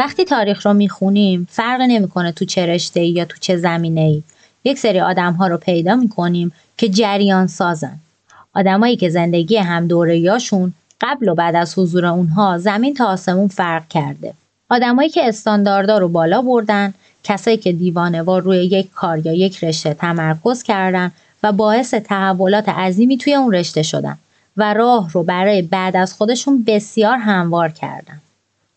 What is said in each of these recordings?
وقتی تاریخ رو می‌خونیم فرق نمی‌کنه تو چه رشته یا تو چه زمینه ای یک سری آدم ها رو پیدا می‌کنیم که جریان سازن. آدمایی که زندگی هم دوره یاشون قبل و بعد از حضور اونها زمین تا آسمون فرق کرده. آدمایی که استانداردها رو بالا بردن کسایی که دیوانوار روی یک کار یا یک رشته تمرکز کردن و باعث تحولات عظیمی توی اون رشته شدن و راه رو برای بعد از خودشون بسیار هموار کردن.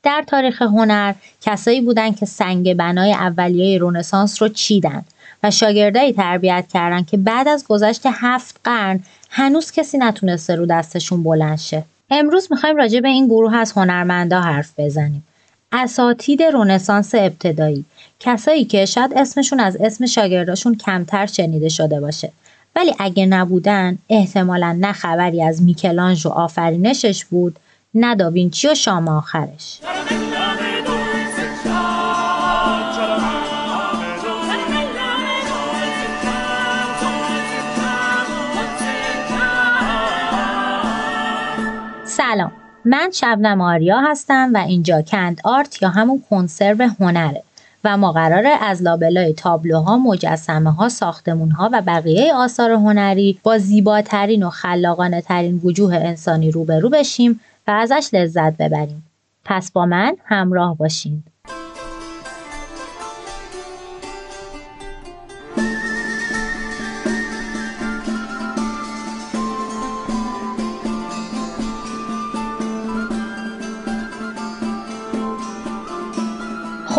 در تاریخ هنر کسایی بودن که سنگ بنای اولیه رونسانس رو چیدن و شاگردایی تربیت کردن که بعد از گذشت هفت قرن هنوز کسی نتونسته رو دستشون بلند شه. امروز می‌خوایم راجع به این گروه از هنرمندا حرف بزنیم. اساتید رونسانس ابتدایی کسایی که شاید اسمشون از اسم شاگرداشون کمتر شنیده شده باشه ولی اگه نبودن احتمالا نه خبری از میکلانج و آفرینشش بود نه داوینچی و شام آخرش. سلام. من شبنم آریا هستم و اینجا کند آرت یا همون کنسرو هنره و ما قراره از لابلای تابلوها، مجسمه ها، ساختمون ها و بقیه آثار هنری با زیباترین و خلاقانه ترین وجوه انسانی روبرو بشیم و ازش لذت ببریم. پس با من همراه باشین.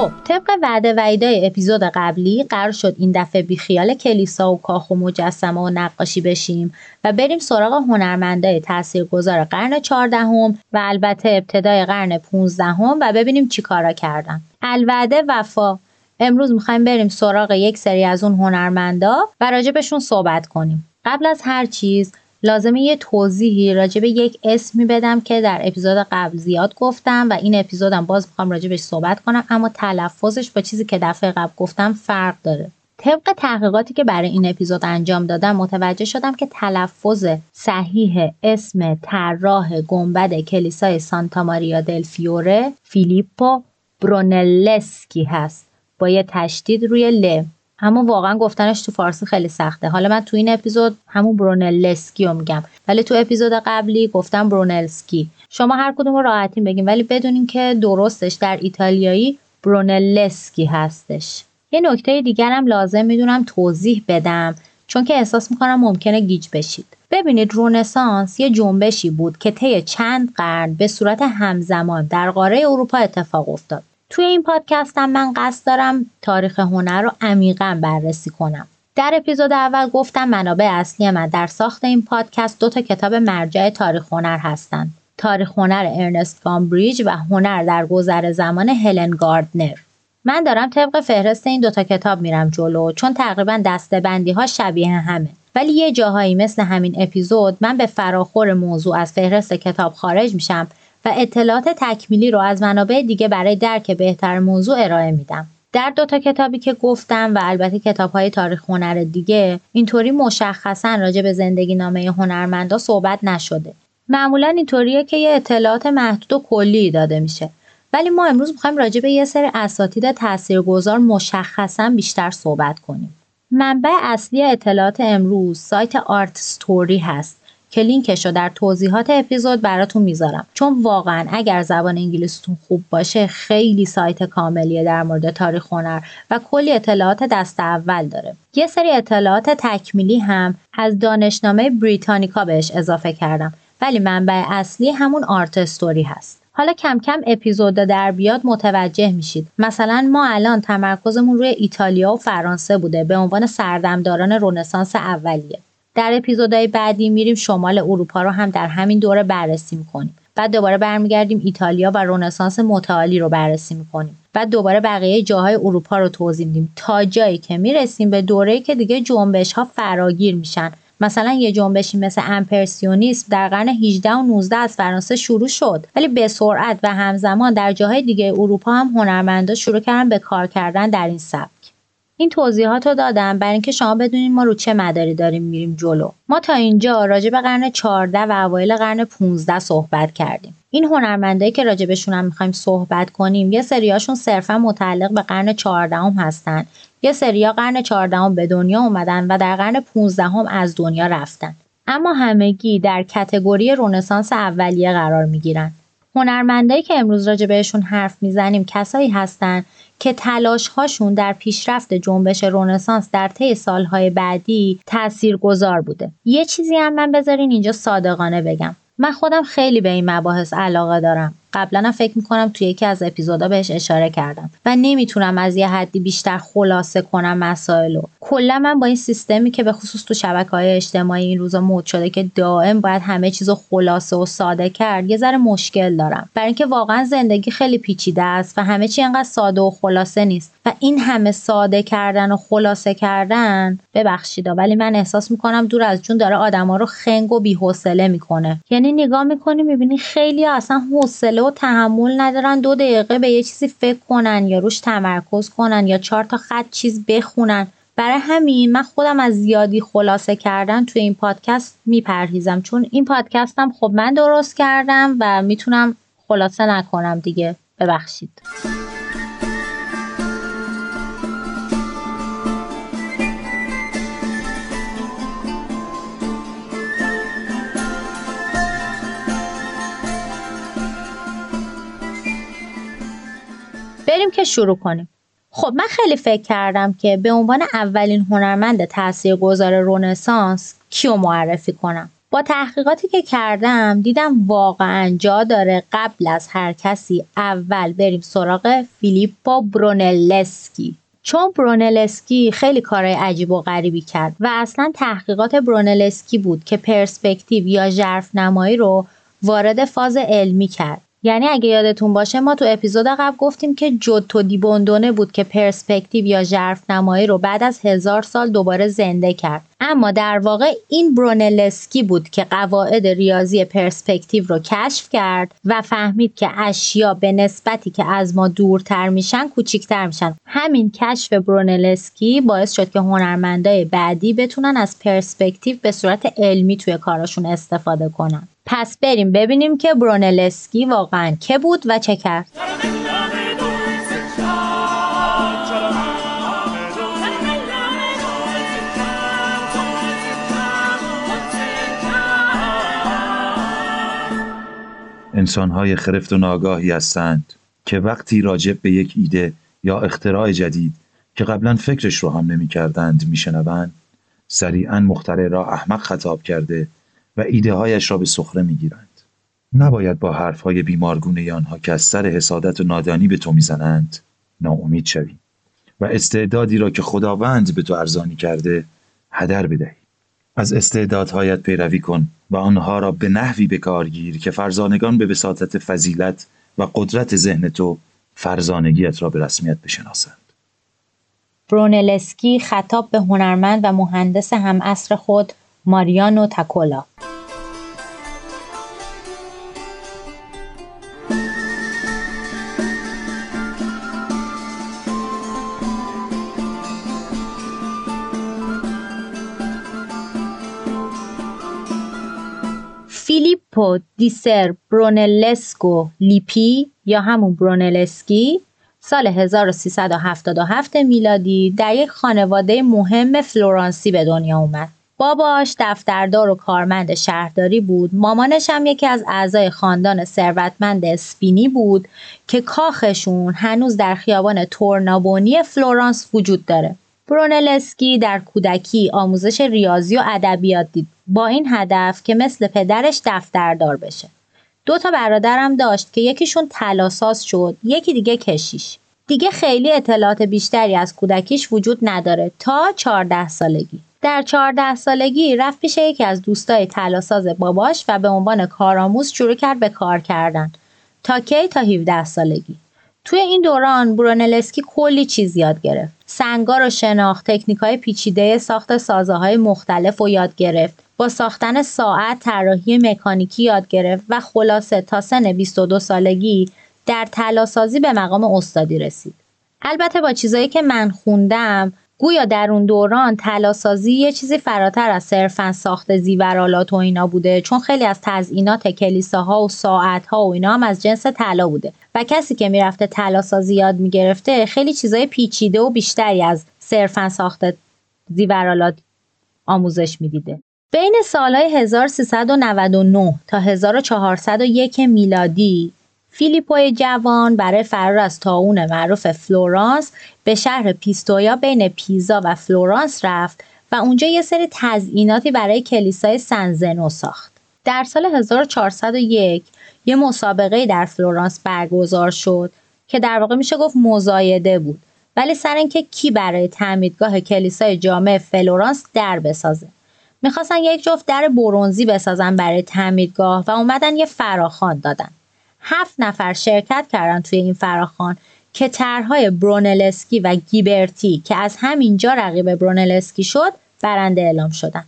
خب طبق وعده وعیدای اپیزود قبلی قرار شد این دفعه بیخیال کلیسا و کاخ و مجسمه و نقاشی بشیم و بریم سراغ هنرمندای تاثیرگذار قرن چهاردهم و البته ابتدای قرن پونزدهم و ببینیم چی کارا کردن. الوعده وفا. امروز می‌خوایم بریم سراغ یک سری از اون هنرمندا و راجبشون صحبت کنیم. قبل از هر چیز لازمه یه توضیحی راجع به یک اسمی بدم که در اپیزود قبل زیاد گفتم و این اپیزودم باز می‌خوام راجبش صحبت کنم اما تلفظش با چیزی که دفعه قبل گفتم فرق داره. طبق تحقیقاتی که برای این اپیزود انجام دادم متوجه شدم که تلفظ صحیح اسم طراح گنبد کلیسای سانتا ماریا دل فیوره فیلیپو برونلسکی هست. با یه تشدید روی ل. اما واقعا گفتنش تو فارسی خیلی سخته. حالا من تو این اپیزود همون برونلسکی رو میگم. ولی تو اپیزود قبلی گفتم برونلسکی. شما هر کدوم رو راحتین بگیم ولی بدونین که درستش در ایتالیایی برونلسکی هستش. یه نکته دیگر هم لازم می‌دونم توضیح بدم. چون که احساس می‌کنم ممکنه گیج بشید. ببینید رنسانس یه جنبشی بود که طی چند قرن به صورت همزمان در قاره اروپا اتفاق افتاد. توی این پادکستم من قصد دارم تاریخ هنر رو عمیقا بررسی کنم. در اپیزود اول گفتم منابع اصلی من در ساخت این پادکست دو تا کتاب مرجع تاریخ هنر هستند. تاریخ هنر ارنست گامبریچ و هنر در گذر زمان هلن گاردنر. من دارم طبق فهرست این دوتا کتاب میرم جلو چون تقریبا دسته ها شبیه همه. ولی یه جاهایی مثل همین اپیزود من به فراخور موضوع از فهرست کتاب خارج میشم و اطلاعات تکمیلی رو از منابع دیگه برای درک بهتر موضوع ارائه میدم. در دو تا کتابی که گفتم و البته کتاب های تاریخ هنر دیگه اینطوری مشخصا راجع به زندگی نامه هنرمندا صحبت نشده. معمولا اینطوریه که یه اطلاعات محدود و کلی داده میشه. ولی ما امروز می‌خوایم راجع به یه سری اساتید تاثیرگذار مشخصا بیشتر صحبت کنیم. منبع اصلی اطلاعات امروز سایت آرت ستوری هست که لینکش رو در توضیحات اپیزود براتون می‌ذارم. چون واقعا اگر زبان انگلیستون خوب باشه خیلی سایت کاملیه در مورد تاریخ هنر و کلی اطلاعات دست اول داره. یه سری اطلاعات تکمیلی هم از دانشنامه بریتانیکا بهش اضافه کردم. ولی منبع اصلی همون آرت استوری هست. حالا کم کم اپیزود در بیاد متوجه میشید. مثلا ما الان تمرکزمون روی ایتالیا و فرانسه بوده. به عنوان سردمداران رونسانس اولیه. در اپیزودهای بعدی میریم شمال اروپا رو هم در همین دوره بررسی می‌کنیم. بعد دوباره برمیگردیم ایتالیا و رونسانس متعالی رو بررسی می‌کنیم. بعد دوباره بقیه جاهای اروپا رو توضیح میدیم. تا جایی که می‌رسیم به دوره‌ای که دیگه جنبش ها فراگیر میشن. مثلا یه جنبشی مثل امپرسیونیسم در قرن 18 و 19 از فرانسه شروع شد. ولی به سرعت و همزمان در جاهای دیگه اروپا هم هنرمندا شروع کردن به کار کردن در این سبک. این توضیحات رو دادم برای اینکه شما بدونید ما رو چه مداری داریم میریم جلو. ما تا اینجا راجع به قرن 14 و اوایل قرن 15 صحبت کردیم. این هنرمندایی که راجبشون هم می‌خوایم صحبت کنیم یه سریاشون صرفا متعلق به قرن چهاردهم هستن. یه سریا قرن چهاردهم به دنیا اومدن و در قرن پونزدهم از دنیا رفتن. اما همگی در کتگوری رونسانس اولیه قرار می‌گیرن. هنرمندایی که امروز راجع بهشون حرف می‌زنیم کسایی هستند که تلاش هاشون در پیشرفت جنبش رونسانس در طی سالهای بعدی تأثیر گذار بوده. یه چیزی هم من بذارین اینجا صادقانه بگم. من خودم خیلی به این مباحث علاقه دارم قبلا فکر می‌کنم توی یکی از اپیزودا بهش اشاره کردم و نمی‌تونم از یه حدی بیشتر خلاصه کنم مسائلو. کلا من با این سیستمی که به خصوص تو شبکه های اجتماعی این روزا مد شده که دائم باید همه چیزو خلاصه و ساده کرد یه ذره مشکل دارم. برای اینکه واقعا زندگی خیلی پیچیده است و همه چی انقدر ساده و خلاصه نیست و این همه ساده کردن و خلاصه کردن ببخشید ولی من احساس می‌کنم دور از جون داره آدما رو خنگ و بی‌حوصله می‌کنه. یعنی نگاه می‌کنی می‌بینی خیلی اصلا حوصله و تحمل ندارن. دو دقیقه به یه چیزی فکر کنن یا روش تمرکز کنن یا چهار تا خط چیز بخونن. برای همین من خودم از زیادی خلاصه کردن توی این پادکست میپرهیزم. چون این پادکستم خب من درست کردم و می‌تونم خلاصه نکنم دیگه. ببخشید. بریم که شروع کنیم. خب من خیلی فکر کردم که به عنوان اولین هنرمند تاثیرگذار رونسانس کیو معرفی کنم. با تحقیقاتی که کردم دیدم واقعا جا داره قبل از هر کسی اول بریم سراغ فیلیپو برونلسکی. چون برونلسکی خیلی کارهای عجیب و غریبی کرد و اصلا تحقیقات برونلسکی بود که پرسپکتیو یا ژرف نمایی رو وارد فاز علمی کرد. یعنی اگه یادتون باشه ما تو اپیزود قبل گفتیم که جوتو دی بوندونه بود که پرسپکتیو یا ژرف نمایی رو بعد از هزار سال دوباره زنده کرد. اما در واقع این برونلسکی بود که قواعد ریاضی پرسپکتیو رو کشف کرد و فهمید که اشیا به نسبتی که از ما دورتر میشن کوچیکتر میشن. همین کشف برونلسکی باعث شد که هنرمندای بعدی بتونن از پرسپکتیو به صورت علمی توی کاراشون استفاده کنن. پس بریم ببینیم که برونلسکی واقعا که بود و چه کرد. انسانهای خرفت و ناگاهی هستند که وقتی راجب به یک ایده یا اختراع جدید که قبلا فکرش رو هم نمی کردند می سریعا مخترع را احمق خطاب کرده و ایده هایش را به سخره می گیرند. نباید با حرف های بیمارگونه آنها که از سر حسادت و نادانی به تو می‌زنند ناامید شوی و استعدادی را که خداوند به تو ارزانی کرده هدر بدهی از استعدادهایت پیروی کن و آنها را به نحوی به کار گیر که فرزانگان به بساطت فضیلت و قدرت ذهن تو فرزانگیت را به رسمیت بشناسند برونلسکی خطاب به هنرمند و مهندس هم اصر خود ماریانو تاکولا فیلیپو دیسر برونلسکو لیپی یا همون برونلسکی سال 1377 میلادی در یک خانواده مهم فلورانسی به دنیا اومد. باباش دفتردار و کارمند شهرداری بود. مامانش هم یکی از اعضای خاندان ثروتمند اسپینی بود که کاخشون هنوز در خیابان تورنابونی فلورانس وجود داره. برونلسکی در کودکی آموزش ریاضی و ادبیات دید. با این هدف که مثل پدرش دفتردار بشه. دو تا برادرم داشت که یکیشون تلاساز شد یکی دیگه کشیش. دیگه خیلی اطلاعات بیشتری از کودکیش وجود نداره تا 14 سالگی. در 14 سالگی رفت پیش یکی از دوستای تلاساز باباش و به عنوان کارآموز شروع کرد به کار کردن. تا کی؟ تا 17 سالگی. توی این دوران برونلسکی کلی چیز یاد گرفت. سنگا رو شناخت تکنیک های پیچیده ساخت سازه های مختلف رو یاد گرفت. با ساختن ساعت طراحی مکانیکی یاد گرفت و خلاصه تا سن 22 سالگی در تلاسازی به مقام استادی رسید. البته با چیزایی که من خوندم گویا در اون دوران تلاسازی یه چیزی فراتر از صرفا ساخت زیورالات و اینا بوده چون خیلی از تزئینات کلیساها و ساعتها و اینا هم از جنس طلا بوده. و کسی که می‌رفته تلاسازی یاد می‌گرفته خیلی چیزای پیچیده و بیشتری از صرفا ساخت زیورآلات آموزش می‌دیده. بین سالهای 1399 تا 1401 میلادی فیلیپوی جوان برای فرار از طاعون معروف فلورانس به شهر پیستویا بین پیزا و فلورانس رفت و اونجا یه سری تزئیناتی برای کلیسای سنزنو ساخت. در سال 1401 یه مسابقه در فلورانس برگزار شد که در واقع میشه گفت مزایده بود. ولی سر اینکه کی برای تعمیدگاه کلیسای جامع فلورانس در بسازه. می‌خواستن یک جفت در برونزی بسازن برای تعمیدگاه و اومدن یه فراخان دادن. هفت نفر شرکت کردن توی این فراخان که طرحهای برونلسکی و گیبرتی که از همینجا رقیب برونلسکی شد برنده اعلام شدن.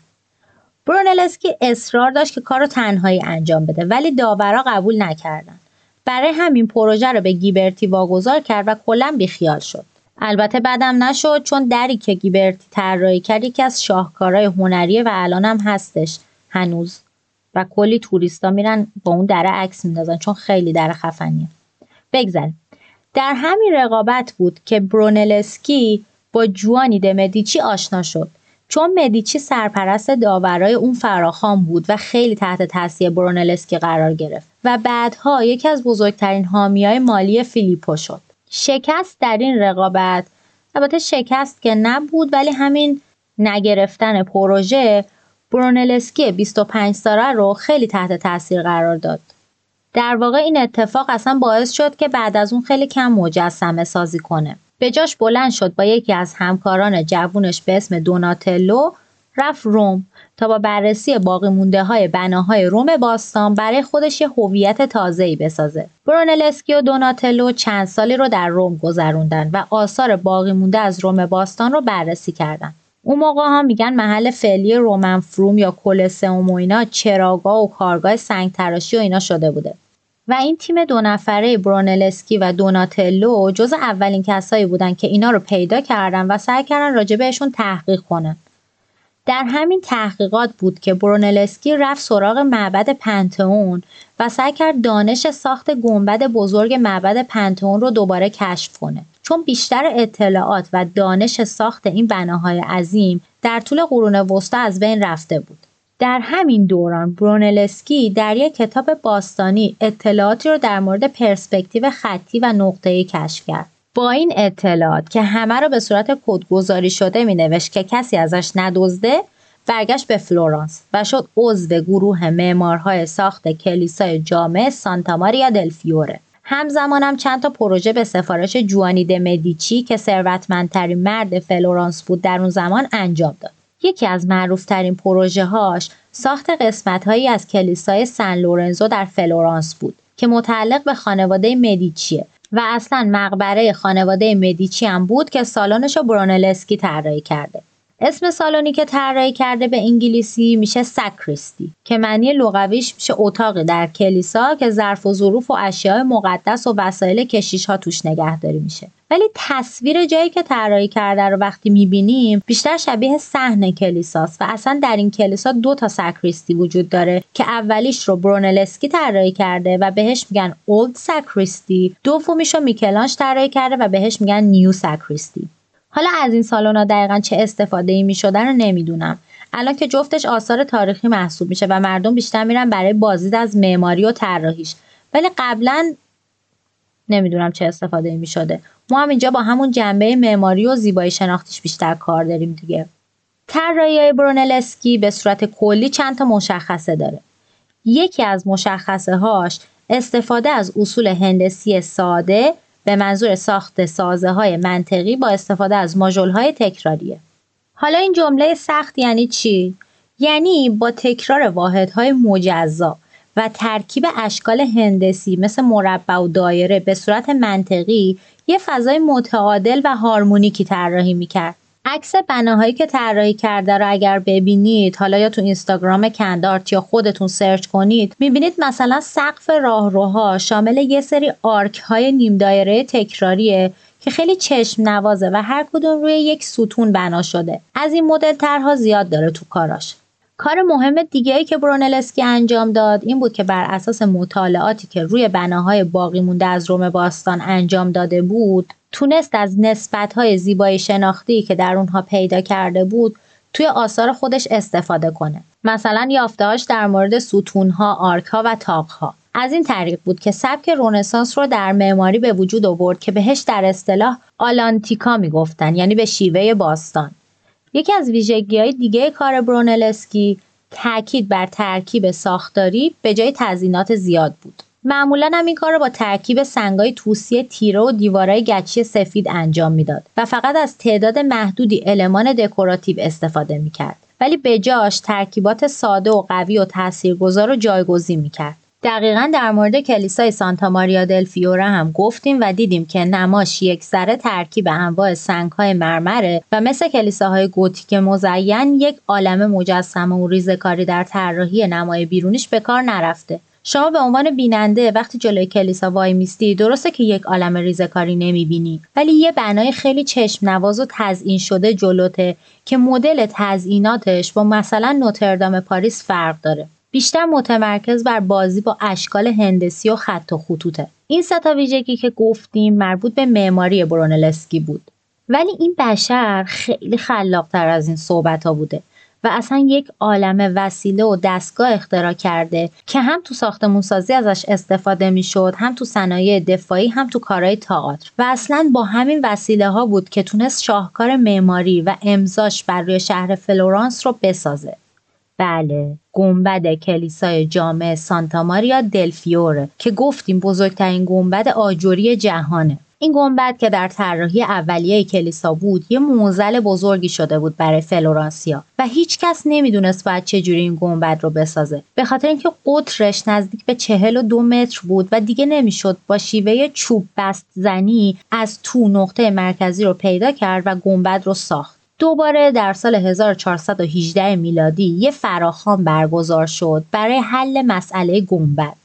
برونلسکی اصرار داشت که کار رو تنهایی انجام بده ولی داورا قبول نکردن. برای همین پروژه رو به گیبرتی واگذار کرد و کلا بیخیال شد. البته بعدم نشد چون دری که گیبرتی طراحی کرد یکی از شاهکارهای هنریه و الانم هستش. هنوز و کلی توریستا میرن با اون دره عکس میندازن چون خیلی در خفنیه. بگذاریم در همین رقابت بود که برونلسکی با جوانی دمدیچی آشنا شد. چون مدیچی سرپرست داورای اون فراخان بود و خیلی تحت تاثیر برونلسکی قرار گرفت و بعدها یکی از بزرگترین حامیای مالی فیلیپو شد. شکست در این رقابت البته شکست که نبود ولی همین نگرفتن پروژه برونلسکی 25 ساله رو خیلی تحت تاثیر قرار داد. در واقع این اتفاق اصلا باعث شد که بعد از اون خیلی کم مجسمه سازی کنه. به جاش بلند شد با یکی از همکاران جوونش به اسم دوناتلو رفت روم تا با بررسی باقی مونده های بناهای روم باستان برای خودش یه هویت تازه‌ای بسازه. برونلسکی و دوناتلو چند سالی رو در روم گذروندن و آثار باقی مونده از روم باستان رو بررسی کردند. اون موقع ها میگن محل فعلی رومن فروم یا کلسئوم و اینا چراگاه و کارگاه سنگ تراشی و اینا شده بوده. و این تیم دو نفره برونلسکی و دوناتلو جز اولین کسایی بودن که اینا رو پیدا کردن و سعی کردن راجع بهشون تحقیق کنن. در همین تحقیقات بود که برونلسکی رفت سراغ معبد پنتئون و سعی کرد دانش ساخت گنبد بزرگ معبد پنتئون رو دوباره کشف کنه. چون بیشتر اطلاعات و دانش ساخت این بناهای عظیم در طول قرون وسطا از بین رفته بود. در همین دوران برونلسکی در یک کتاب باستانی اطلاعاتی رو در مورد پرسپکتیو خطی و نقطه‌ای کشف کرد. با این اطلاعات که همه رو به صورت کدگذاری شده می نوشت که کسی ازش ندزده برگشت به فلورانس و شد عضو گروه معمارهای ساخت کلیسای جامع سانتا ماریا دل فیوره. همزمانم چند تا پروژه به سفارش جووانی د مدیچی که ثروتمندترین مرد فلورانس بود در اون زمان انجام داد. یکی از معروفترین پروژه هاش ساخت قسمت هایی از کلیسای سن لورنزو در فلورانس بود که متعلق به خانواده مدیچیه و اصلا مقبره خانواده مدیچی هم بود که سالنش رو برونلسکی طراحی کرده. اسم سالونی که طراحی کرده به انگلیسی میشه sacristy که معنی لغویش میشه اتاقی در کلیسا که ظرف و ظروف و اشیاء مقدس و وسایل کشیش ها توش نگهداری میشه. ولی تصویر جایی که طراحی کرده رو وقتی می‌بینیم بیشتر شبیه صحن کلیساست و اصلا در این کلیسا دو تا sacristy وجود داره که اولیش رو برونلسکی طراحی کرده و بهش میگن old sacristy دومیش رو میکلانژ طراحی کرده و بهش میگن نیو سکریستی حالا از این سالن دقیقا چه استفاده ای می شدن رو نمی‌دونم. الان که جفتش آثار تاریخی محسوب میشه و مردم بیشتر میرن برای بازدید از معماری و طراحیش. ولی قبلا نمی‌دونم چه استفاده می شده ما هم اینجا با همون جنبه معماری و زیبایی شناختیش بیشتر کار داریم دیگه. طراحی برونلسکی به صورت کلی چند تا مشخصه داره. یکی از مشخصه هاش استفاده از اصول هندسی ساده به منظور ساخت سازه های منطقی با استفاده از ماژول های تکراریه. حالا این جمله سخت یعنی چی؟ یعنی با تکرار واحدهای مجزا و ترکیب اشکال هندسی مثل مربع و دایره به صورت منطقی یه فضای متعادل و هارمونیکی طراحی می‌کرد. عکس بناهایی که طراحی کرده رو اگر ببینید حالا یا تو اینستاگرام کند آرت یا خودتون سرچ کنید می‌بینید مثلا سقف راهروها شامل یه سری arc های نیم دایره تکراریه که خیلی چشم نوازه و هر کدوم روی یک ستون بنا شده. از این مدل طرحها زیاد داره تو کاراش. کار مهم دیگه ای که برونلسکی انجام داد این بود که بر اساس مطالعاتی که روی بناهای باقی مونده از روم باستان انجام داده بود تونست از نسبتهای زیبایی شناختی که در اونها پیدا کرده بود توی آثار خودش استفاده کنه. مثلا یافتهاش در مورد ستونها، آرکها و تاقها. از این طریق بود که سبک رونسانس رو در معماری به وجود آورد که بهش در اصطلاح آلانتیکا می‌گفتن یعنی به شیوه باستان. یکی از ویژگی های دیگه کار برونلسکی تاکید بر ترکیب ساختاری به جای تزینات زیاد بود. معمولا هم این کار رو با ترکیب سنگای توسی تیره و دیوارای گچی سفید انجام می‌داد و فقط از تعداد محدودی المان دکوراتیو استفاده می‌کرد. ولی به جاش ترکیبات ساده و قوی و تاثیرگذار رو جایگزین می‌کرد. دقیقا در مورد کلیسای سانتا ماریا دل هم گفتیم و دیدیم که نماش یک سره ترکیب انواع سنگهای مرمره و مثل کلیساهای گوتیک مزین یک عالم مجسمه و ریزکاری در طراحی نمای بیرونیش به کار نرفته. شما به عنوان بیننده وقتی جلوی کلیسا وای میستی درسته که یک عالم ریزکاری نمی‌بینی ولی یه بنای خیلی چشم نواز و تزئین شده جلوته که مدل تزئیناتش با مثلا نوتردام پاریس فرق داره. بیشتر متمرکز بر بازی با اشکال هندسی و خط و خطوطه. این ستا ویژگی که گفتیم مربوط به معماری برونلسکی بود. ولی این بشر خیلی خلاقتر از این صحبت ها بوده. و اصلا یک عالم وسیله و دستگاه اختراع کرده که هم تو ساختمون سازی ازش استفاده می‌شد هم تو صنایع دفاعی هم تو کارهای تئاتر. و اصلا با همین وسیله ها بود که تونست شاهکار معماری و امضاش بر روی شهر فلورانس رو بسازه. بله گنبد کلیسای جامع سانتا ماریا دل فیوره که گفتیم بزرگترین گنبد آجری جهانه. این گنبد که در طراحی اولیه کلیسا بود یه معضل بزرگی شده بود برای فلورانسیا و هیچ کس نمی‌دونست باید چجوری این گنبد رو بسازه به خاطر اینکه قطرش نزدیک به چهل و دو متر بود و دیگه نمی‌شد با شیوه چوب بست زنی از تو نقطه مرکزی رو پیدا کرد و گنبد رو ساخت دوباره در سال 1418 میلادی یه فراخان برگزار شد برای حل مسئله گنبد.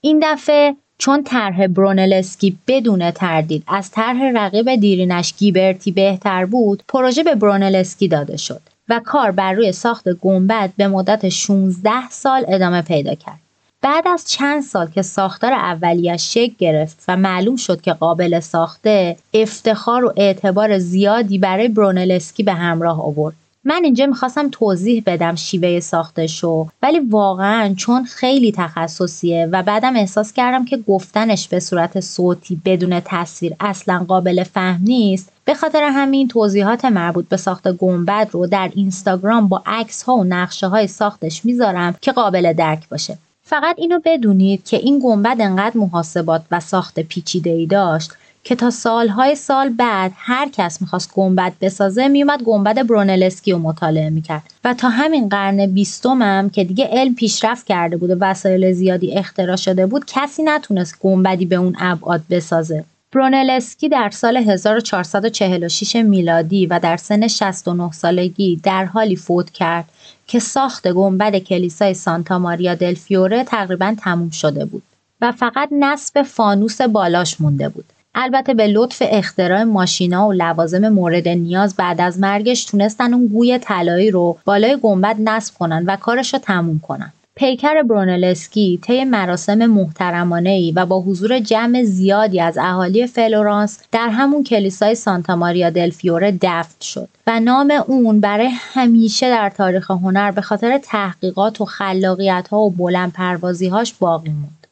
این دفعه چون طرح برونلسکی بدون تردید از طرح رقیب دیرینش گیبرتی بهتر بود پروژه به برونلسکی داده شد و کار بر روی ساخت گنبد به مدت 16 سال ادامه پیدا کرد. بعد از چند سال که ساختار اولیش شکل گرفت و معلوم شد که قابل ساخته افتخار و اعتبار زیادی برای برونلسکی به همراه آورد. من اینجا می‌خواستم توضیح بدم شیوه ساختشو ولی واقعا چون خیلی تخصصیه و بعدم احساس کردم که گفتنش به صورت صوتی بدون تصویر اصلا قابل فهم نیست به خاطر همین توضیحات مربوط به ساخت گنبد رو در اینستاگرام با عکس ها و نقشه های ساختش می‌ذارم که قابل درک باشه. فقط اینو بدونید که این گنبد انقدر محاسبات و ساخت پیچیده ای داشت که تا سالهای سال بعد هر کس می‌خواست گنبد بسازه میومد گنبد برونلسکی رو مطالعه می‌کرد و تا همین قرن بیستمم که دیگه علم پیشرفت کرده بود و وسایل زیادی اختراع شده بود کسی نتونست گنبدی به اون ابعاد بسازه برونلسکی در سال 1446 میلادی و در سن 69 سالگی در حالی فوت کرد که ساخت گنبد کلیسای سانتا ماریا دل فیوره تقریبا تموم شده بود و فقط نصب فانوس بالاش مونده بود. البته به لطف اختراع ماشینا و لوازم مورد نیاز بعد از مرگش تونستن اون گوی طلایی رو بالای گنبد نصب کنن و کارش رو تموم کنن. پیکر برونلسکی طی مراسم محترمانه ای و با حضور جمع زیادی از اهالی فلورانس در همون کلیسای سانتا ماریا دل فیوره دفن شد و نام اون برای همیشه در تاریخ هنر به خاطر تحقیقات و خلاقیت ها و بلند پروازی هاش باقی موند.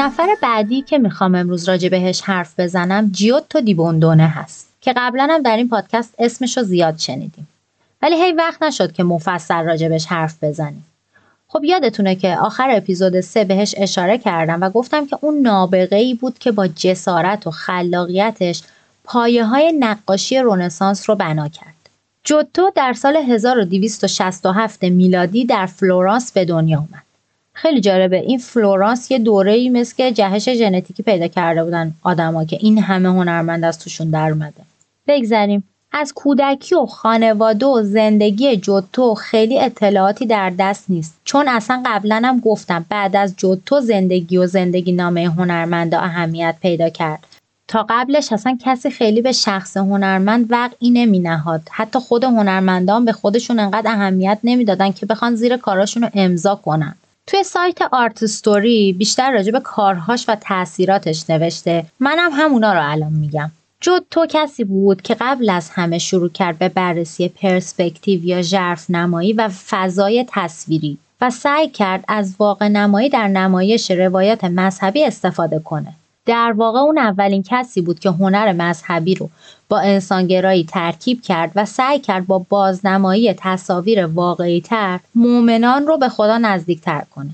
نفر بعدی که می‌خوام امروز راجع بهش حرف بزنم جیوتو دیبوندونه هست که قبلا هم در این پادکست اسمش رو زیاد شنیدیم ولی هی وقت نشد که مفصل راجبش حرف بزنیم خب یادتونه که آخر اپیزود سه بهش اشاره کردم و گفتم که اون نابغه ای بود که با جسارت و خلاقیتش پایه های نقاشی رونسانس رو بنا کرد. جوتو در سال 1267 میلادی در فلورانس به دنیا اومد. خیلی جالبه. این فلورانس یه دوره ای مثل که جهش ژنتیکی پیدا کرده بودن آدما که این همه هنرمند از توشون در اومده. بگذریم. از کودکی و خانواده و زندگی جوتو خیلی اطلاعاتی در دست نیست. چون اصلا قبلا هم گفتم بعد از جوتو زندگی و زندگی نامه هنرمنده اهمیت پیدا کرد. تا قبلش اصلا کسی خیلی به شخص هنرمند وقعی نمی نهاد حتی خود هنرمندان به خودشون انقدر اهمیت نمی‌دادن که بخوان زیر کاراشون رو امضا کنن. توی سایت آرت ستوری بیشتر راجع به کارهاش و تاثیراتش نوشته منم همونا رو الان میگم جود تو کسی بود که قبل از همه شروع کرد به بررسی پرسپکتیو یا ژرف نمایی و فضای تصویری و سعی کرد از واقع نمایی در نمایش روایات مذهبی استفاده کنه. در واقع اون اولین کسی بود که هنر مذهبی رو با انسانگرایی ترکیب کرد و سعی کرد با بازنمایی تصاویر واقعی تر مؤمنان رو به خدا نزدیکتر کنه.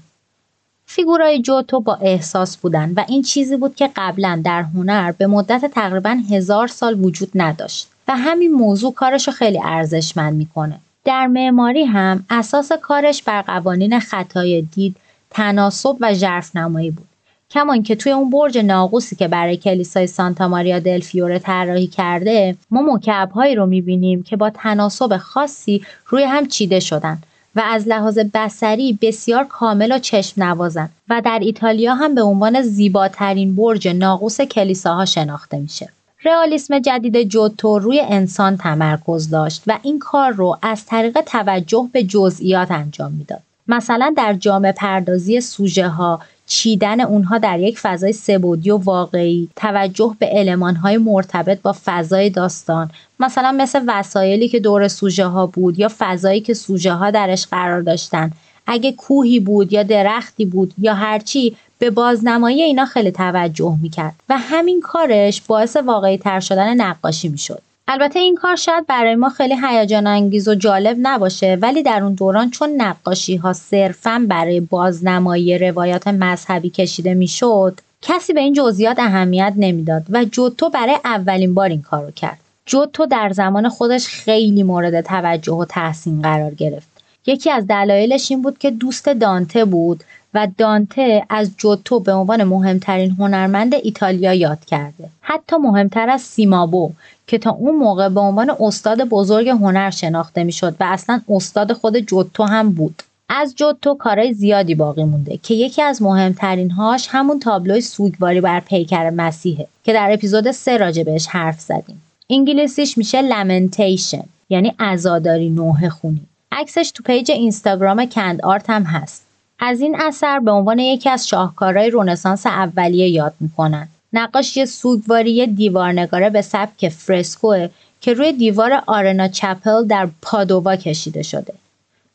فیگورای جوتو با احساس بودن و این چیزی بود که قبلا در هنر به مدت تقریبا هزار سال وجود نداشت و همین موضوع کارش خیلی ارزشمند می‌کنه. در معماری هم اساس کارش بر قوانین خطای دید، تناسب و ژرف نمایی بود. کمان که توی اون برج ناقوسی که برای کلیسای سانتا ماریا دل فیوره طراحی کرده ما مکعبهایی رو می‌بینیم که با تناسب خاصی روی هم چیده شدن و از لحاظ بسری بسیار کامل و چشم نوازن و در ایتالیا هم به عنوان زیباترین برج ناقوس کلیساها شناخته میشه. رئالیسم جدید جوتو روی انسان تمرکز داشت و این کار رو از طریق توجه به جزئیات انجام می‌داد. مثلا در جامعه پردازی سوژه ها چیدن اونها در یک فضای سبودی و واقعی. توجه به های مرتبط با فضای داستان. مثلا مثل وسایلی که دور سوژه ها بود یا فضایی که سوژه ها درش قرار داشتن. اگه کوهی بود یا درختی بود یا هرچی به بازنمایی اینا خیلی توجه می‌کرد. و همین کارش باعث واقعی تر شدن نقاشی می‌شد. البته این کار شاید برای ما خیلی هیجان انگیز و جالب نباشه ولی در اون دوران چون نقاشی ها صرفا برای بازنمایی روایات مذهبی کشیده می‌شد کسی به این جزئیات اهمیت نمی‌داد و جوتو برای اولین بار این کارو کرد. جوتو در زمان خودش خیلی مورد توجه و تحسین قرار گرفت. یکی از دلایلش این بود که دوست دانته بود و دانته از جوتو به عنوان مهمترین هنرمند ایتالیا یاد کرده. حتی مهمتر از سیمابو که تا اون موقع به عنوان استاد بزرگ هنر شناخته می‌شد و اصلا استاد خود جوتو هم بود. از جوتو کارهای زیادی باقی مونده که یکی از مهمترین هاش همون تابلوی سوگواری بر پیکر مسیحه که در اپیزود سه راجع بهش حرف زدیم. انگلیسیش میشه lamentation یعنی عزاداری نوحه خونی. عکسش تو پیج اینستاگرام کند آرت هم هست. از این اثر به عنوان یکی از شاهکارهای رونسانس اولیه یاد می‌کنن نقاشی سوگواری دیوارنگاره به سبک فرسکوئه که روی دیوار Arena Chapel در پادووا کشیده شده.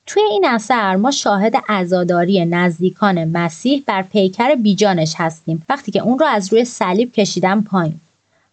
توی این اثر ما شاهد عزاداری نزدیکان مسیح بر پیکر بیجانش هستیم وقتی که اون رو از روی صلیب کشیدن پایین.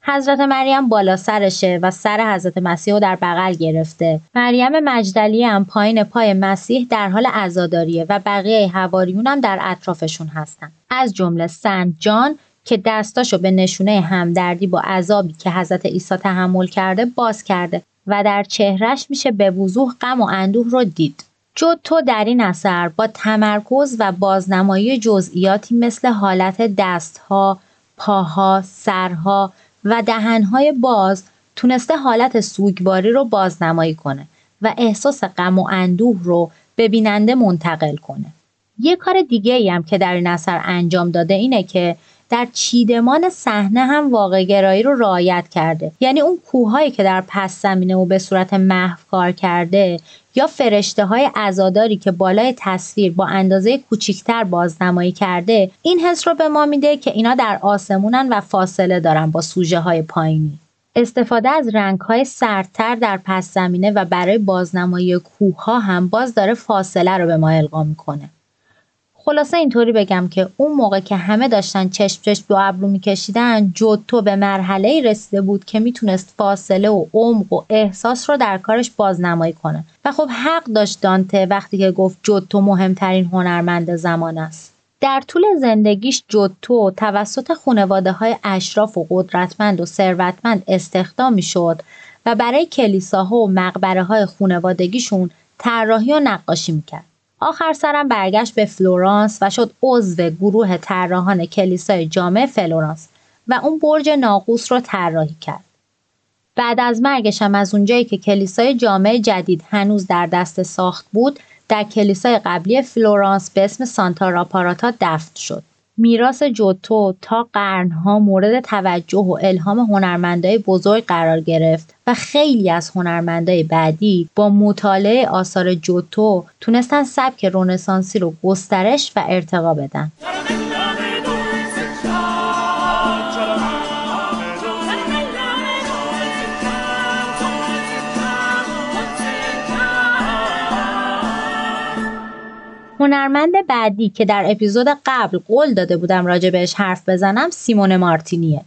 حضرت مریم بالا سرشه و سر حضرت مسیح رو در بغل گرفته. مریم مجدلی هم پایین پای مسیح در حال عزاداریه و بقیه حواریون هم در اطرافشون هستن. از جمله سنت جان که دستاشو به نشونه همدردی با عذابی که حضرت عیسی تحمل کرده باز کرده و در چهرش میشه به وضوح غم و اندوه رو دید. جد تو در این اثر با تمرکز و بازنمایی جزئیاتی مثل حالت دستها، پاها، سرها و دهنهای باز تونسته حالت سوگواری رو بازنمایی کنه و احساس غم و اندوه رو به بیننده منتقل کنه. یه کار دیگه ای هم که در این اثر انجام داده اینه که در چیدمان صحنه هم واقع گرایی رو رعایت کرده یعنی اون کوههایی که در پس زمینه و به صورت محو کار کرده یا فرشته های ازاداری که بالای تصویر با اندازه کوچیکتر بازنمایی کرده این حس رو به ما میده که اینا در آسمونن و فاصله دارن با سوژه های پایینی. استفاده از رنگ های سردتر در پس زمینه و برای بازنمایی کوه ها هم باز داره فاصله رو به ما القا می‌کنه. خلاصه اینطوری بگم که اون موقع که همه داشتن چشم چشم دو ابرو میکشیدن جوتو به مرحله رسیده بود که می‌تونست فاصله و عمق و احساس رو در کارش بازنمایی کنه. و خب حق داشت دانته وقتی که گفت جوتو مهمترین هنرمند زمان است. در طول زندگیش جوتو توسط خانواده های اشراف و قدرتمند و ثروتمند استخدام می‌شد و برای کلیساها و مقبره های خانوادگیشون طراحی و نقاشی می‌کرد. آخر سرم برگشت به فلورانس و شد عضو گروه طراحان کلیسای جامع فلورانس و اون برج ناقوس رو طراحی کرد. بعد از مرگش هم از اونجایی که کلیسای جامع جدید هنوز در دست ساخت بود در کلیسای قبلی فلورانس به اسم سانتا راپاراتا دفن شد. میراث جوتو تا قرنها مورد توجه و الهام هنرمندای بزرگ قرار گرفت و خیلی از هنرمندای بعدی با مطالعه آثار جوتو تونستن سبک رونسانسی رو گسترش و ارتقا بدن. هنرمند بعدی که در اپیزود قبل قول داده بودم راجع بهش حرف بزنم سیمون مارتینیه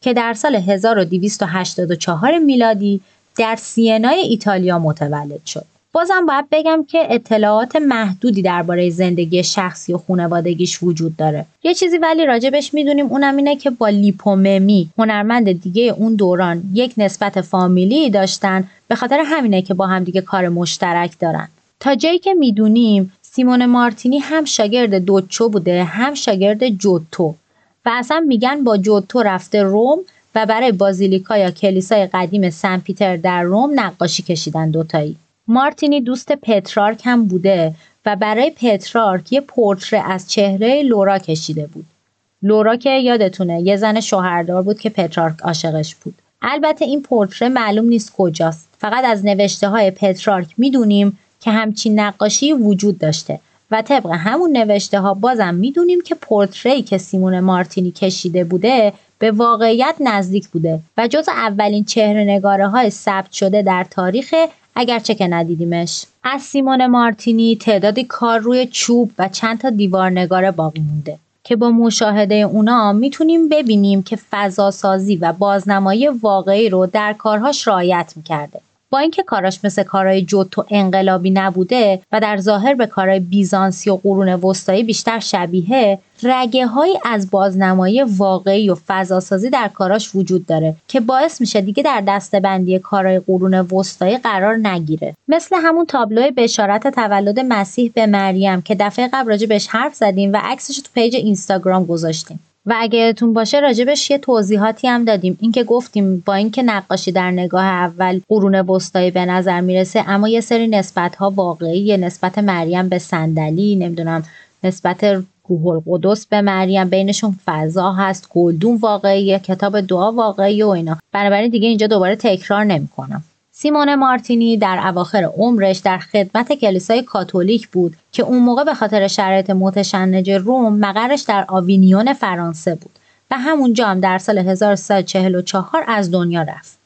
که در سال 1284 میلادی در سینای ایتالیا متولد شد. بازم باید بگم که اطلاعات محدودی درباره زندگی شخصی و خانوادگیش وجود داره. یه چیزی ولی راجبش می‌دونیم اونم اینه که با لیپوممی هنرمند دیگه اون دوران یک نسبت فامیلی داشتن به خاطر همینه که با هم دیگه کار مشترک دارن. تا جایی که می‌دونیم سیمون مارتینی هم شاگرد دوچو بوده هم شاگرد جوتو. و اصلا میگن با جوتو رفته روم و برای بازیلیکا یا کلیسای قدیم سن پیتر در روم نقاشی کشیدن دوتایی. مارتینی دوست پترارک هم بوده و برای پترارک یه پورتره از چهره لورا کشیده بود. لورا که یادتونه یه زن شوهردار بود که پترارک عاشقش بود. البته این پورتره معلوم نیست کجاست. فقط از نوشته های پترارک می‌دونیم که همچین نقاشی وجود داشته. و طبق همون نوشته ها بازم می‌دونیم که پورتری که سیمون مارتینی کشیده بوده به واقعیت نزدیک بوده و جز اولین چهره نگاره های ثبت شده در تاریخ اگرچه که ندیدیمش. از سیمون مارتینی تعدادی کار روی چوب و چند تا دیوار نگاره باقی مونده که با مشاهده اونا می‌تونیم ببینیم که فضا سازی و بازنمایی واقعی رو در کارهاش رعایت می‌کرده. با اینکه کاراش مثل کارهای جوتو انقلابی نبوده و در ظاهر به کارهای بیزانسی و قرون وسطایی بیشتر شبیه رگه های از بازنمایی واقعی و فضاسازی در کاراش وجود داره که باعث میشه دیگه در دستبندی کارهای قرون وسطایی قرار نگیره. مثل همون تابلو بشارت تولد مسیح به مریم که دفعه قبل راجع بهش حرف زدیم و عکسش تو پیج اینستاگرام گذاشتیم. و اگه یادتون باشه راجبش یه توضیحاتی هم دادیم. اینکه گفتیم با اینکه نقاشی در نگاه اول قرون وسطایی به نظر می‌رسه اما یه سری نسبت ها واقعی نسبت مریم به صندلی نمی‌دونم نسبت روح القدس به مریم بینشون فضا هست گلدون واقعی کتاب دعا واقعی و اینا. بنابراین دیگه اینجا دوباره تکرار نمی‌کنم. سیمون مارتینی در اواخر عمرش در خدمت کلیسای کاتولیک بود که اون موقع به خاطر شرایط متشنج روم مقرش در آوینیون فرانسه بود و همونجا هم در سال 1344 از دنیا رفت.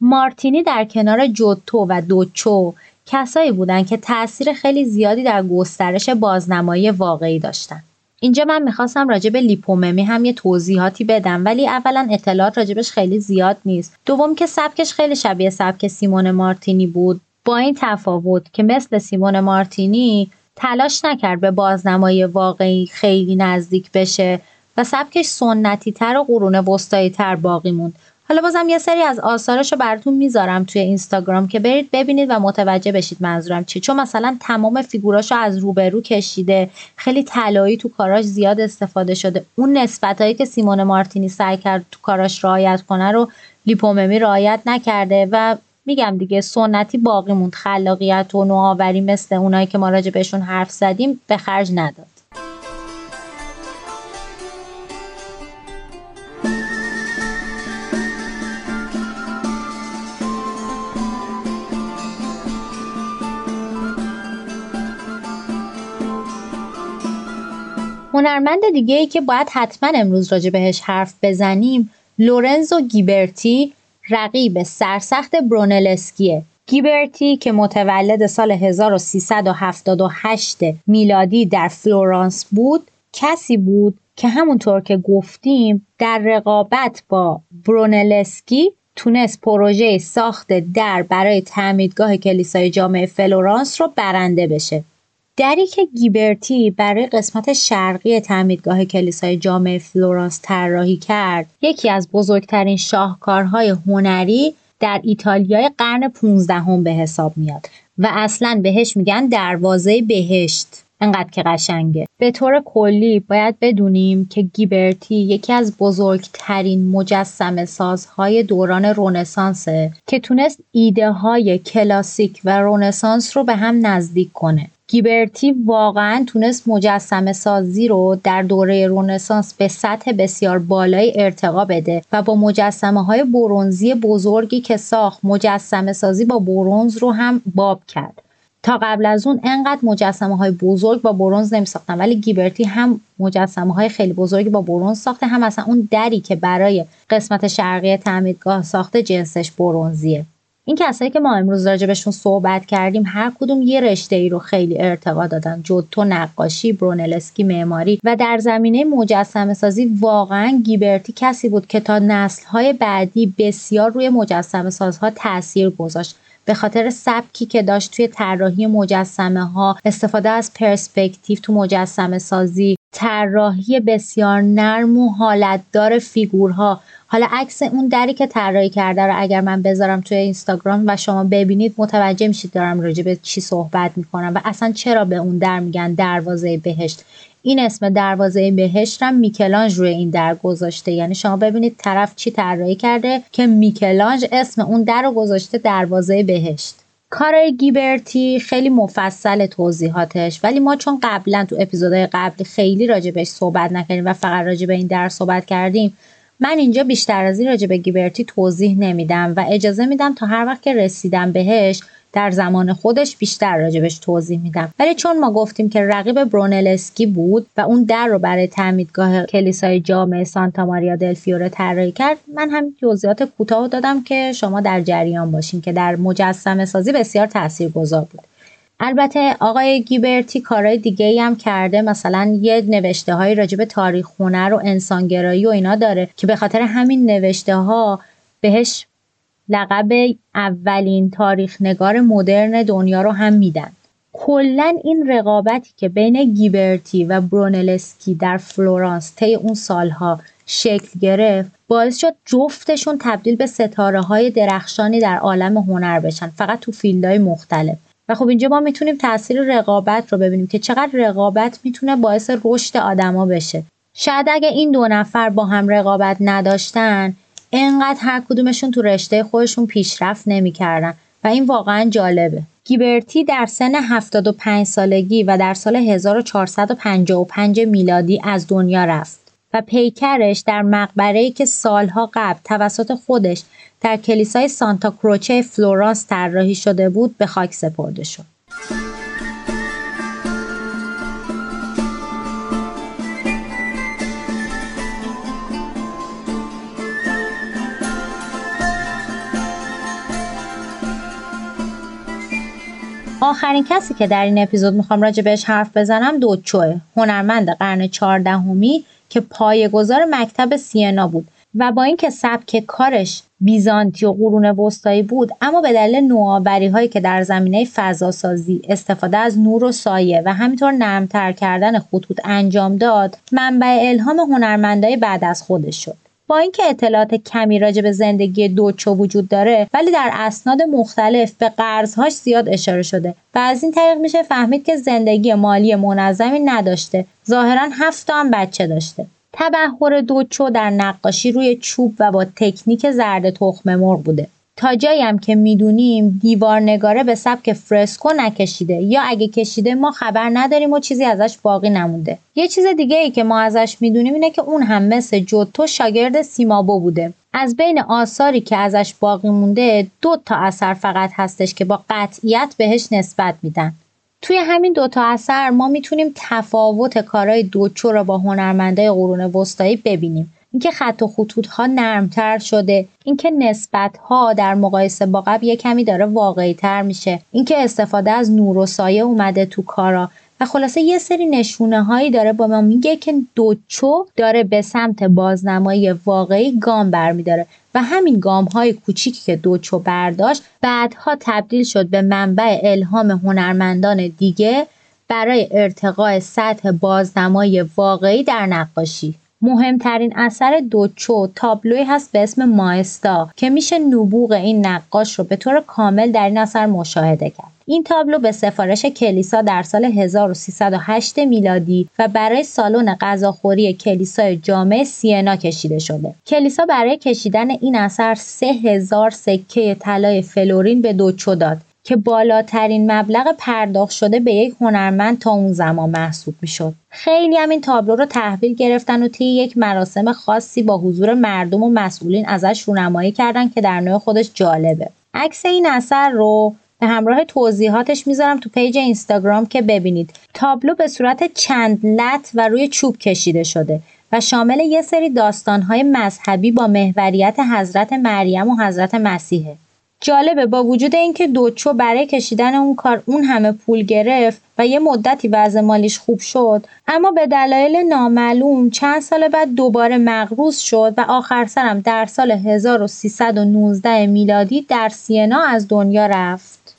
مارتینی در کنار جوتو و دوچو کسایی بودند که تاثیر خیلی زیادی در گسترش بازنمایی واقعی داشتند. اینجا من می‌خواستم راجع به لیپوممی هم یه توضیحاتی بدم ولی اولا اطلاعات راجبش خیلی زیاد نیست. دوم که سبکش خیلی شبیه سبک سیمون مارتینی بود. با این تفاوت که مثل سیمون مارتینی تلاش نکرد به بازنمایی واقعی خیلی نزدیک بشه و سبکش سنتی تر و قرون وسطایی تر باقی موند. حالا بازم یه سری از آثارش رو براتون می‌ذارم توی اینستاگرام که برید ببینید و متوجه بشید منظورم چی چون مثلا تمام فیگوراشو از روبرو کشیده خیلی طلایی تو کاراش زیاد استفاده شده. اون نسبتهایی که سیمون مارتینی سعی کرد تو کاراش رعایت کنه رو لیپوممی رعایت نکرده و میگم دیگه سنتی باقی موند. خلاقیت و نوآوری مثل اونایی که ما راجع بهشون حرف زدیم به خرج نداد. هنرمند دیگه ای که باید حتما امروز راجع بهش حرف بزنیم لورنزو گیبرتی رقیب سرسخت برونلسکیه. گیبرتی که متولد سال 1378 میلادی در فلورانس بود کسی بود که همونطور که گفتیم در رقابت با برونلسکی تونست پروژه ساخت در برای تعمیدگاه کلیسای جامع فلورانس رو برنده بشه. دری که گیبرتی برای قسمت شرقی تعمیدگاه کلیسای جامع فلورانس طراحی کرد یکی از بزرگترین شاهکارهای هنری در ایتالیای قرن 15 هم به حساب میاد و اصلا بهش میگن دروازه بهشت. انقدر که قشنگه. به طور کلی باید بدونیم که گیبرتی یکی از بزرگترین مجسمه سازهای دوران رونسانسه که تونست ایده های کلاسیک و رونسانس رو به هم نزدیک کنه. گیبرتی واقعا تونست مجسمه سازی رو در دوره رونسانس به سطح بسیار بالایی ارتقا بده و با مجسمه های برونزی بزرگی که ساخت مجسم سازی با برونز رو هم باب کرد. تا قبل از اون انقدر مجسمه های بزرگ با برونز نمی ساختن ولی گیبرتی هم مجسمه های خیلی بزرگی با برونز ساخته هم اصلا اون دری که برای قسمت شرقی تعمیدگاه ساخته جنسش برونزیه این کسایی که ما امروز راجبشون صحبت کردیم هر کدوم یه رشته ای رو خیلی ارتقا دادن. جوتو نقاشی برونلسکی معماری. و در زمینه مجسمه سازی واقعا گیبرتی کسی بود که تا نسل های بعدی بسیار روی مجسمه سازها تاثیر گذاشت. به خاطر سبکی که داشت توی طراحی مجسمه ها استفاده از پرسپکتیو تو مجسمه سازی طراحی بسیار نرم و حالتدار فیگورها حالا عکس اون دری که طراحی کرده رو اگر من بذارم توی اینستاگرام و شما ببینید متوجه میشید دارم راجع به چی صحبت می‌کنم و اصلا چرا به اون در میگن دروازه بهشت. این اسم دروازه بهشت هم میکلانج روی این در گذاشته. یعنی شما ببینید طرف چی طراحی کرده که میکلانج اسم اون در رو گذاشته دروازه بهشت. کارای گیبرتی خیلی مفصل توضیحاتش. ولی ما چون قبلا تو اپیزودهای قبلی خیلی راجبش صحبت نکردیم و فقط راجع به این در صحبت کردیم من اینجا بیشتر از این راجع به گیبرتی توضیح نمیدم و اجازه میدم تا هر وقت که رسیدم بهش در زمان خودش بیشتر راجبش توضیح میدم. ولی چون ما گفتیم که رقیب برونلسکی بود و اون در رو برای تعمیدگاه کلیسای جامع سانتا ماریا دل فیوره طراحی کرد من هم جزئیات کوتاه دادم که شما در جریان باشین که در مجسمه سازی بسیار تاثیرگذار بود. البته آقای گیبرتی کارهای دیگه ای هم کرده. مثلا یه نوشته های راجع به تاریخ هنر و انسانگرایی و اینا داره که به خاطر همین نوشته ها بهش لقب اولین تاریخ نگار مدرن دنیا رو هم میدن. کلا این رقابتی که بین گیبرتی و برونلسکی در فلورانس طی اون سالها شکل گرفت باعث شد جفتشون تبدیل به ستاره های درخشانی در عالم هنر بشن. فقط تو field های مختلف. و خب اینجا ما می‌تونیم تاثیر رقابت رو ببینیم که چقدر رقابت می‌تونه باعث رشد آدما بشه. شاید اگه این دو نفر با هم رقابت نداشتن انقدر هر کدومشون تو رشته خودشون پیشرفت نمی‌کردن و این واقعا جالبه. گیبرتی در سن 75 سالگی و در سال 1455 میلادی از دنیا رفت و پیکرش در مقبره‌ای که سالها قبل توسط خودش در کلیسای سانتا کروچه فلورانس طراحی شده بود به خاک سپرده شد. آخرین کسی که در این اپیزود می‌خوام راجع بهش حرف بزنم دوچوه هنرمند قرن چهاردهمی که پایه‌گذار مکتب سینا بود و با اینکه سبک کارش بیزانتی و قرون وسطایی بود اما به دلیل نوآوری هایی که در زمینه فضاسازی استفاده از نور و سایه و همینطور نرمتر کردن خطوط انجام داد منبع الهام هنرمندای بعد از خودش شد. با اینکه اطلاعات کمی راجع به زندگی دوچو وجود داره ولی در اسناد مختلف به قرضهاش زیاد اشاره شده و از این طریق میشه فهمید که زندگی مالی منظمی نداشته. ظاهرا هفت هم بچه داشته. تبهر دوچو در نقاشی روی چوب و با تکنیک زرد تخم مرغ بوده. تا جایی هم که می‌دونیم دیوار نگاره به سبک فرسکو نکشیده یا اگه کشیده ما خبر نداریم و چیزی ازش باقی نمونده. یه چیز دیگه ای که ما ازش می‌دونیم اینه که اون هم مثل جوتو شاگرد سیمابو بوده. از بین آثاری که ازش باقی مونده دو تا اثر فقط هستش که با قطعیت بهش نسبت میدن. توی همین دوتا اثر ما می‌تونیم تفاوت کارهای دوچو را با هنرمندای قرون وسطایی ببینیم. اینکه خط و خطوط ها نرمتر شده اینکه نسبت ها در مقایسه با قبل یه کمی داره واقعی تر میشه. اینکه استفاده از نور و سایه اومده تو کارا. و خلاصه یه سری نشونه هایی داره با ما میگه که دوچو داره به سمت بازنمایی واقعی گام برمیداره و همین گام های کوچیکی که دوچو برداشت بعدها تبدیل شد به منبع الهام هنرمندان دیگه برای ارتقاء سطح بازنمایی واقعی در نقاشی. مهمترین اثر دوچو تابلوی هست به اسم مایستا که میشه نبوغ این نقاش رو به طور کامل در این اثر مشاهده کرد. این تابلو به سفارش کلیسا در سال 1308 میلادی و برای سالن غذاخوری کلیسای جامع سینا کشیده شده. کلیسا برای کشیدن این اثر 3000 سکه طلای فلورین به دوچو داد که بالاترین مبلغ پرداخت شده به یک هنرمند تا اون زمان محسوب می‌شد. خیلی هم این تابلو رو تحویل گرفتن و طی یک مراسم خاصی با حضور مردم و مسئولین ازش رونمایی کردن که در نوع خودش جالبه. عکس این اثر رو به همراه توضیحاتش می‌ذارم تو پیج اینستاگرام که ببینید. تابلو به صورت چند لت و روی چوب کشیده شده و شامل یه سری داستانهای مذهبی با محوریت حضرت مریم و حضرت مسیحه. جالبه با وجود اینکه دوچو برای کشیدن اون کار اون همه پول گرفت و یه مدتی وضع مالیش خوب شد اما به دلایل نامعلوم چند سال بعد دوباره مغروز شد و آخر سرم در سال 1319 میلادی در سینا از دنیا رفت.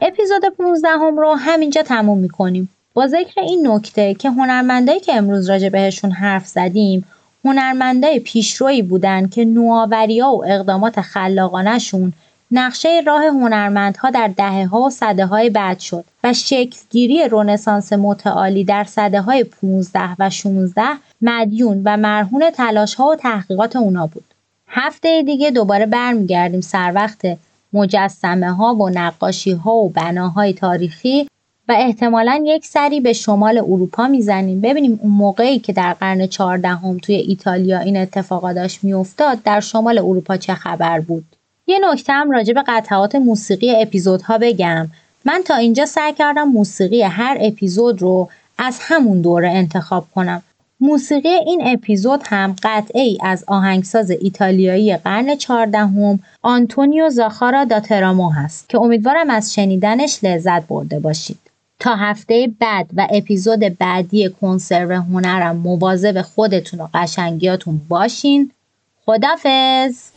اپیزود 15 هم رو همینجا تموم می‌کنیم با ذکر این نکته که هنرمندایی که امروز راجع بهشون حرف زدیم هنرمندای پیشرویی بودن که نوآوری‌ها و اقدامات خلاقانشون نقشه راه هنرمندها در دهه ها و صده های بعد شد و شکلگیری رونسانس متعالی در صده های 15 و 16 مدیون و مرهون تلاش ها و تحقیقات اونا بود. هفته دیگه دوباره برمیگردیم سر وقت مجسمه ها و نقاشی ها و بناهای تاریخی و احتمالا یک سری به شمال اروپا می‌زنیم. ببینیم اون موقعی که در قرن چهاردهم توی ایتالیا این اتفاقا داشت میافتاد در شمال اروپا چه خبر بود؟ یه نکته هم راجع به قطعات موسیقی اپیزودها بگم. من تا اینجا سعی کردم موسیقی هر اپیزود رو از همون دوره انتخاب کنم. موسیقی این اپیزود هم قطعه ای از آهنگساز ایتالیایی قرن چهاردهم آنتونیو زاخارا داترامو هست که امیدوارم از شنیدنش لذت برده باشید. تا هفته بعد و اپیزود بعدی کنسرو هنرم مواظب خودتون و قشنگیاتون باشین. خدافز